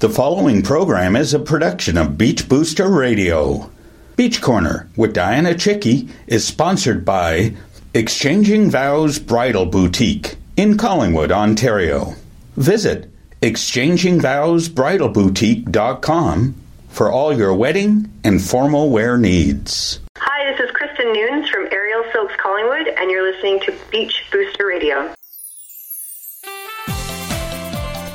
The following program is a production of Beach Booster Radio. Beach Corner with Dianna Chycki is sponsored by Exchanging Vows Bridal Boutique in Collingwood, Ontario. Visit exchangingvowsbridalboutique.com for all your wedding and formal wear needs. Hi, this is Kristin Nunes from Aerial Silks Collingwood, and you're listening to Beach Booster Radio.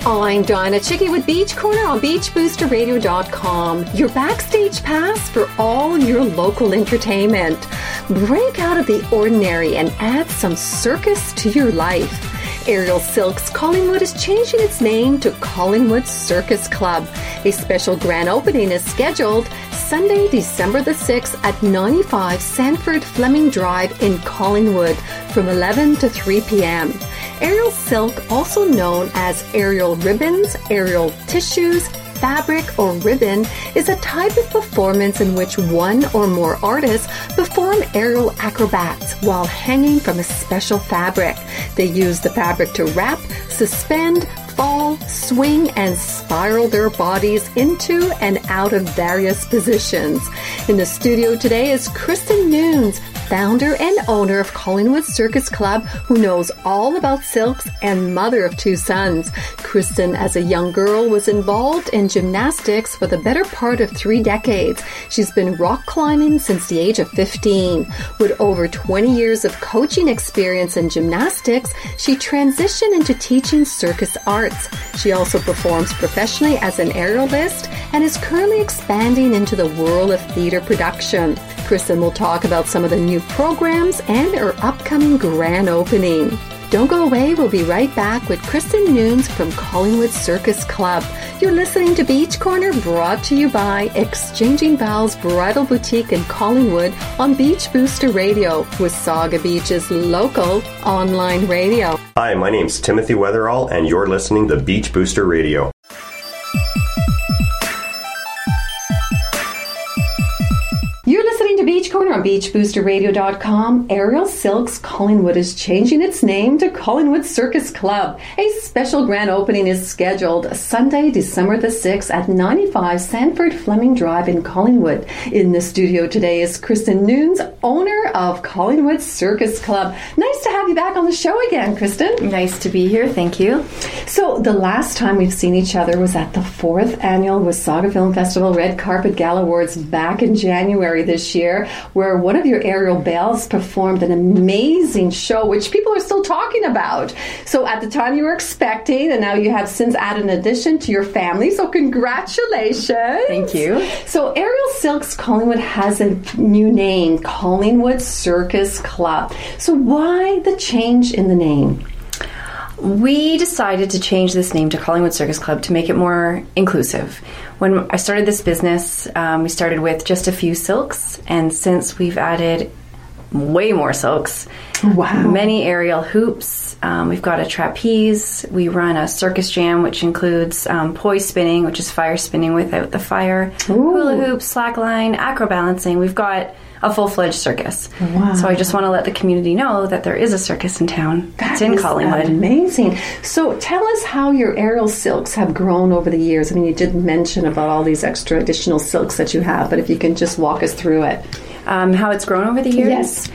I'm Donna Chycki with Beach Corner on BeachBoosterRadio.com. Your backstage pass for all your local entertainment. Break out of the ordinary and add some circus to your life. Aerial Silks Collingwood is changing its name to Collingwood Circus Club. A special grand opening is scheduled Sunday, December the 6th at 95 Sandford Fleming Drive in Collingwood from 11 to 3 p.m. Aerial silk, also known as aerial ribbons, aerial tissues, fabric, or ribbon, is a type of performance in which one or more artists perform aerial acrobats while hanging from a special fabric. They use the fabric to wrap, suspend, fall, swing, and spiral their bodies into and out of various positions. In the studio today is Kristin Nunes, founder and owner of Collingwood Circus Club, who knows all about silks and mother of two sons. Kristin, as a young girl, was involved in gymnastics for the better part of three decades. She's been rock climbing since the age of 15. With over 20 years of coaching experience in gymnastics, she transitioned into teaching circus arts. She also performs professionally as an aerialist and is currently expanding into the world of theater production. Kristin will talk about some of the new programs and our upcoming grand opening. Don't go away, we'll be right back with Kristin Nunes from Collingwood Circus Club. You're listening to Beach Corner brought to you by Exchanging Vows Bridal Boutique in Collingwood on Beach Booster Radio with Saga Beach's local online radio. Hi, my name's Timothy Weatherall, and you're listening to Beach Booster Radio. On BeachBoosterRadio.com. Aerial Silks Collingwood is changing its name to Collingwood Circus Club. A special grand opening is scheduled Sunday, December the 6th at 95 Sandford Fleming Drive in Collingwood. In the studio today is Kristin Nunes, owner of Collingwood Circus Club. Nice to have you back on the show again, Kristin. Nice to be here. Thank you. So, the last time we've seen each other was at the fourth annual Wasaga Film Festival Red Carpet Gala Awards back in January this year, where one of your aerial bells performed an amazing show, which people are still talking about. So, at the time you were expecting, and now you have since added an addition to your family. So, congratulations. Thank you. So, Aerial Silks Collingwood has a new name, Collingwood Circus Club. So, why the change in the name? We decided to change this name to Collingwood Circus Club to make it more inclusive. When I started this business, um, we started with just a few silks, and since we've added way more silks, Wow. many aerial hoops, um, we've got a trapeze, we run a circus jam, which includes um, poi spinning, which is fire spinning without the fire, hula hoops, slackline, acro balancing. We've got a full fledged circus. Wow. So I just want to let the community know that there is a circus in town. That's in Collingwood. Amazing. So tell us how your aerial silks have grown over the years. I mean, you did mention about all these extra additional silks that you have, but if you can just walk us through it. um, how it's grown over the years. Yes.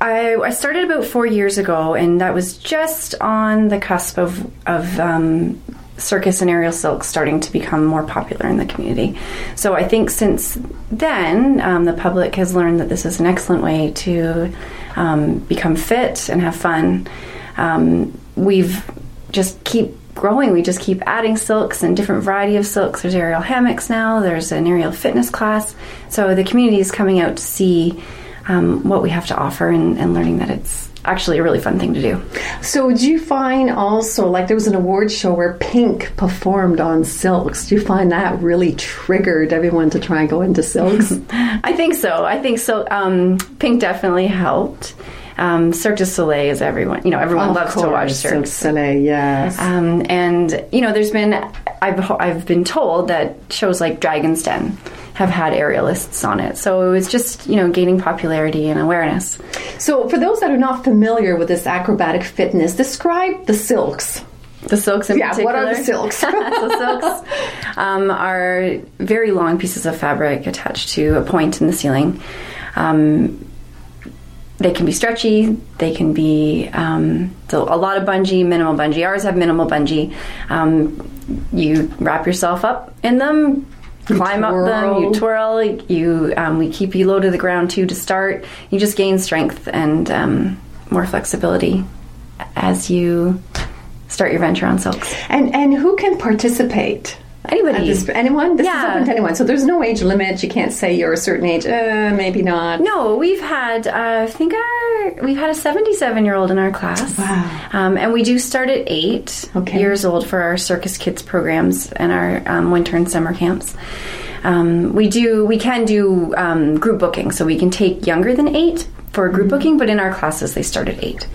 I, I started about four years ago, and that was just on the cusp of of um, circus and aerial silk starting to become more popular in the community. So I think since then, um, the public has learned that this is an excellent way to um, become fit and have fun. Um, we've just keep growing. We just keep adding silks and different variety of silks. There's aerial hammocks now. There's an aerial fitness class. So the community is coming out to see um, what we have to offer and, and learning that it's actually a really fun thing to do. So did you find also, like there was an award show where Pink performed on silks. Do you find that really triggered everyone to try and go into silks? I think so. I think so. Um, Pink definitely helped. Um, Cirque du Soleil is everyone. You know, everyone Of loves to watch Cirque. Cirque du Soleil, yes. Um, and you know, there's been I've I've been told that shows like Dragon's Den have had aerialists on it. So it was just you know gaining popularity and awareness. so for those that are not familiar with this acrobatic fitness, describe the silks. The silks in Yeah, particular. what are the silks? the silks um, are very long pieces of fabric attached to a point in the ceiling. Um, they can be stretchy. They can be um, so a lot of bungee, minimal bungee. Ours have minimal bungee. Um, you wrap yourself up in them, climb up them, you twirl. You um, we keep you low to the ground too to start. You just gain strength and um, more flexibility as you start your venture on silks. And and who can participate? Anybody. This, anyone? This Yeah. is open to anyone. So there's no age limit. You can't say you're a certain age. Uh, maybe not. No, we've had uh, I think our we've had a 77 year old in our class. Wow. Um, and we do start at eight Okay. years old for our circus kids programs and our um, winter and summer camps. Um, we do we can do um, group booking, so we can take younger than eight for group booking, but in our classes they start at eight.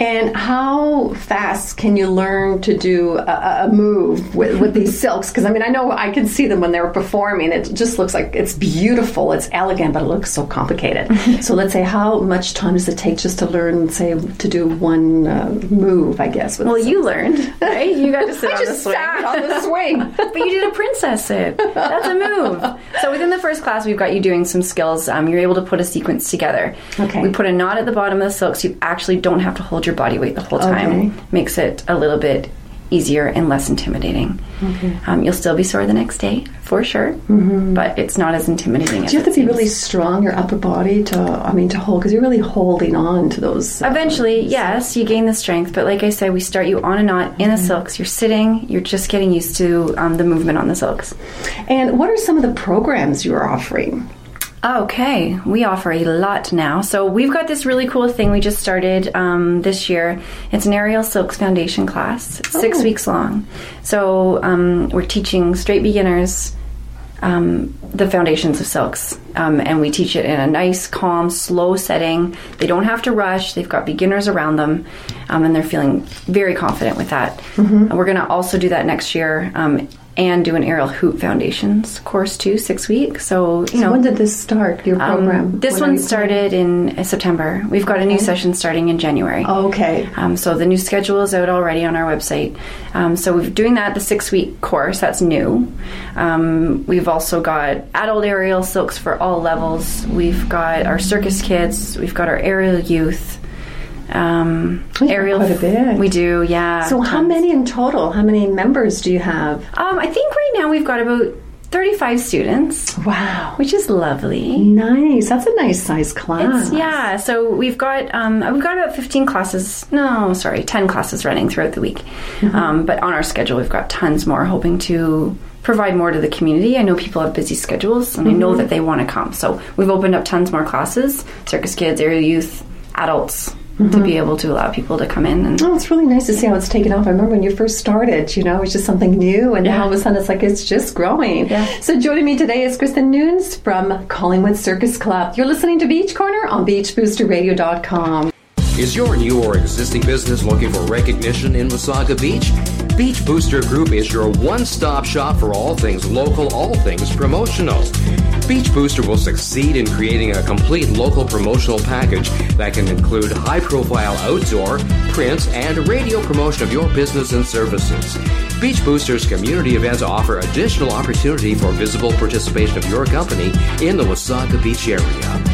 And how fast can you learn to do a, a move with, with these silks? Because I mean, I know I can see them when they're performing. It just looks like it's beautiful, it's elegant, but it looks so complicated. so let's say, how much time does it take just to learn, say, to do one uh, move? I guess. Well, you learned, right? You got to sit I on the just swing. sat on the swing. but you did a princess sit. That's a move. So within the first class, we've got you doing some skills. Um, you're able to put a sequence together. Okay. We put a knot at the bottom of the silk, so you actually don't have to hold your body weight the whole time. Okay. Makes it a little bit easier and less intimidating. Um, you'll still be sore the next day for sure, but it's not as intimidating. Mm-hmm. Do you have to be really strong, your upper body, to I mean, to hold? Because you're really holding on to those. uh, Eventually, yes, you gain the strength, but like I said, we start you on a knot in the silks. You're sitting, you're just getting used to um, the movement on the silks. and what are some of the programs you're offering? Okay, we offer a lot now. So we've got this really cool thing we just started um, this year. It's an Aerial Silks Foundation class. It's six Oh. weeks long. So um, we're teaching straight beginners um, the foundations of silks, um, and we teach it in a nice, calm, slow setting. They don't have to rush. They've got beginners around them, um, and they're feeling very confident with that. And we're going to also do that next year. Um, and do an aerial hoop foundations course too, six weeks. So you know, when did this start? Your um, program? this When one started in uh, September. We've got a new session starting in January. planning? Okay. Um, so the new schedule is out already on our website. Um, so we're doing that the six week course. That's new. Um, we've also got adult aerial silks for all levels. We've got our circus kids. We've got our aerial youth. Um, aerial. quite a bit. We do, yeah. So how many in total? How many members do you have? Um, I think right now we've got about thirty five students, Wow. which is lovely. Nice. That's a nice size class. It's, yeah, so we've got um, we've got about fifteen classes. No, sorry, ten classes running throughout the week. Um, but on our schedule, we've got tons more, hoping to provide more to the community. I know people have busy schedules, and I know that they want to come. So we've opened up tons more classes: circus kids, aerial youth, adults, to be mm-hmm. able to allow people to come in and. Oh, it's really nice to see how it's taken off. I remember when you first started, you know, it was just something new, and now all of a sudden it's like it's just growing. Yeah. So joining me today is Kristin Nunes from Collingwood Circus Club. You're listening to Beach Corner on BeachBoosterRadio.com. Is your new or existing business looking for recognition in Wasaga Beach? Beach Booster Group is your one stop shop for all things local, all things promotional. Beach Booster will succeed in creating a complete local promotional package that can include high profile outdoor, print, and radio promotion of your business and services. Beach Boosters community events offer additional opportunity for visible participation of your company in the Wasaga Beach area.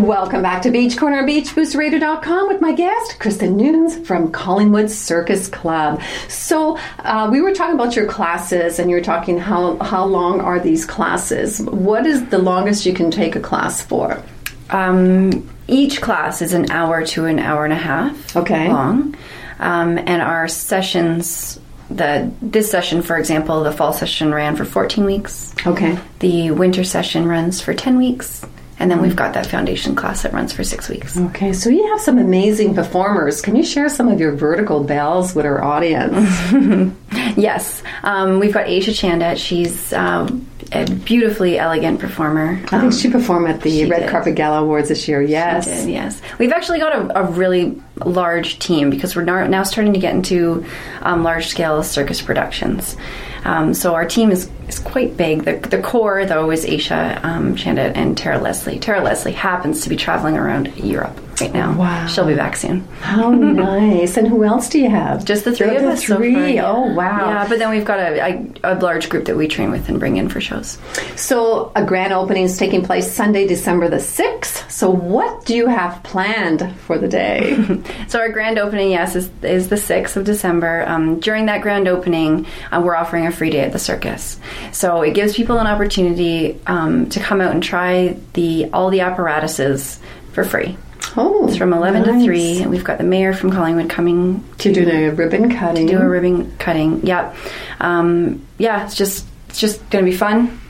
Welcome back to Beach Corner on BeachBoosterRadio.com with my guest, Kristin Nunes from Collingwood Circus Club. So, uh, we were talking about your classes, and you were talking how, how long are these classes? What is the longest you can take a class for? Um, each class is an hour to an hour and a half Okay. long, um, and our sessions. The this session, for example, the fall session ran for 14 weeks. Okay. The winter session runs for 10 weeks, and then we've got that foundation class that runs for six weeks. Okay, so you have some amazing performers. Can you share some of your vertical bells with our audience? Yes, um, we've got Asia Chandat. She's um, a beautifully elegant performer. I think she performed at the Red did. Carpet Gala Awards this year. Yes. Did, yes. We've actually got a, a really large team because we're now, starting to get into um, large scale circus productions. Um, so our team is, is quite big. The, the core, though, is Aisha um, Chandit and Tara Leslie. Tara Leslie happens to be traveling around Europe right now. Wow. She'll be back soon. How nice. And who else do you have? Just the three The of us. so three. yeah. Oh, wow. Yeah, but then we've got a, a, a large group that we train with and bring in for shows. So, a grand opening is taking place Sunday, December the 6th. So, what do you have planned for the day? So our grand opening, yes, is, is the 6th of December. Um, during that grand opening, uh, we're offering a free day at the circus. So it gives people an opportunity um, to come out and try the all the apparatuses for free. oh, It's from 11 nice. to 3. We've got the mayor from Collingwood coming To do a ribbon cutting. do a ribbon cutting. Yep. Um, yeah, it's just it's just going to be fun.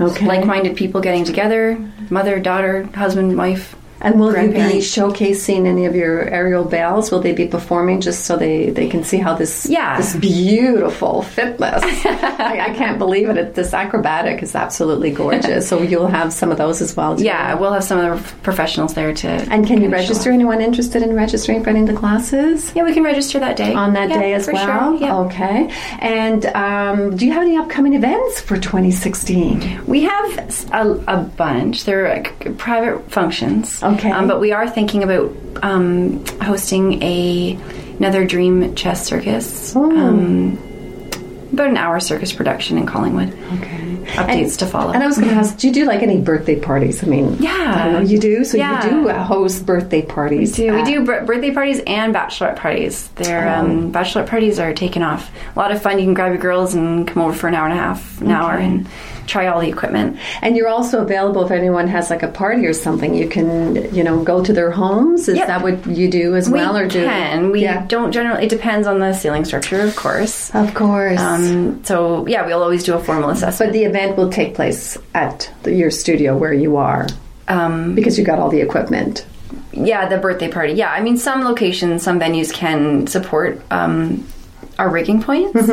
Okay. Like-minded people getting together, mother, daughter, husband, wife. And will you be showcasing any of your aerial bells? Will they be performing just so they, they can see how this Yeah. this beautiful fitness? I, I can't believe it. This acrobatic is absolutely gorgeous. so you'll have some of those as well. too. Yeah, we'll have some of the professionals there to. And can you register anyone interested in registering for any of the classes? Yeah, we can register that day. On that Yeah, day as well? Sure. Yeah. Okay. And um, do you have any upcoming events for 2016? We have a bunch. They're like private functions. Okay. Um, but we are thinking about um, hosting a another Dream Chess Circus. Oh. Um, about an hour circus production in Collingwood. Okay. Updates to follow. And I was going to ask, do you do like any birthday parties? I mean, Yeah. I you do? So Yeah. you do host birthday parties. do. We do bir- birthday parties and bachelorette parties. Their Oh. um, bachelorette parties are taking off. A lot of fun. You can grab your girls and come over for an hour and a half, an hour, and try all the equipment. And you're also available if anyone has like a party or something. You can, you know, go to their homes. Is Yep. that what you do as well, or do? can. We yeah. don't generally. It depends on the ceiling structure, of course. Of course. Um, so yeah, we'll always do a formal assessment. but the event will take place at the, your studio where you are um, because you got all the equipment. yeah, the birthday party. Yeah, I mean, some locations, some venues can support um, our rigging points.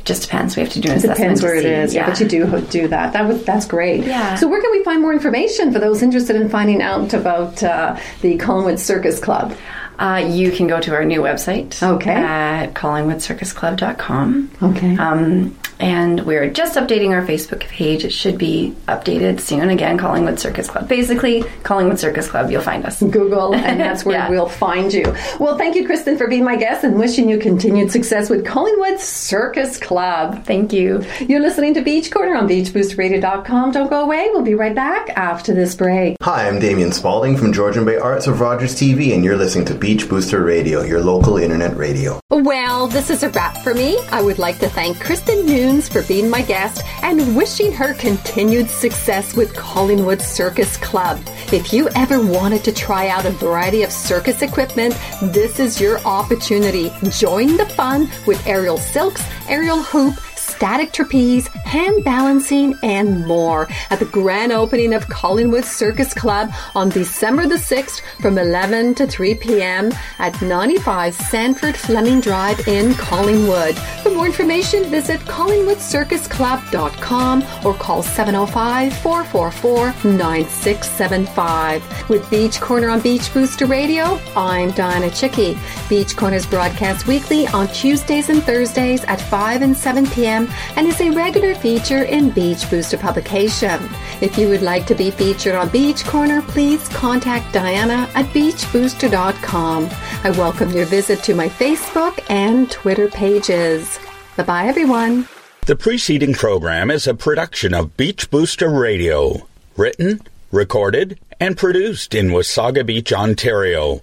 It just depends. We have to do an assessment. Mm-hmm. Depends where it is, yeah. but you do do that. That would that's great. Yeah. So where can we find more information for those interested in finding out about uh, the Collingwood Circus Club? Uh, you can go to our new website. Okay. At collingwoodcircusclub.com. Okay. Um, and we're just updating our Facebook page. It should be updated soon. Again, Collingwood Circus Club. Basically, Collingwood Circus Club. You'll find us. Google, and that's where Yeah. we'll find you. Well, thank you, Kristin, for being my guest and wishing you continued success with Collingwood Circus Club. Thank you. You're listening to Beach Corner on BeachBoosterRadio.com. Don't go away. We'll be right back after this break. Hi, I'm Damian Spalding from Georgian Bay Arts of Rogers TV, and you're listening to Beach Booster Radio, your local internet radio. Well, this is a wrap for me. I would like to thank Kristin Nunes for being my guest and wishing her continued success with Collingwood Circus Club. If you ever wanted to try out a variety of circus equipment, this is your opportunity. Join the fun with aerial silks, aerial hoop, static trapeze, hand balancing, and more at the grand opening of Collingwood Circus Club on December the 6th from 11 to 3 p.m. at 95 Sandford Fleming Drive in Collingwood. For more information, visit collingwoodcircusclub.com or call 705-444-9675. With Beach Corner on Beach Booster Radio, I'm Dianna Chycki. Beach Corner's broadcast weekly on Tuesdays and Thursdays at 5 and 7 p.m. and is a regular feature in Beach Booster publication. If you would like to be featured on Beach Corner, please contact Dianna at beachbooster.com. I welcome your visit to my Facebook and Twitter pages. Bye bye, everyone. The preceding program is a production of Beach Booster Radio, written, recorded, and produced in Wasaga Beach, Ontario.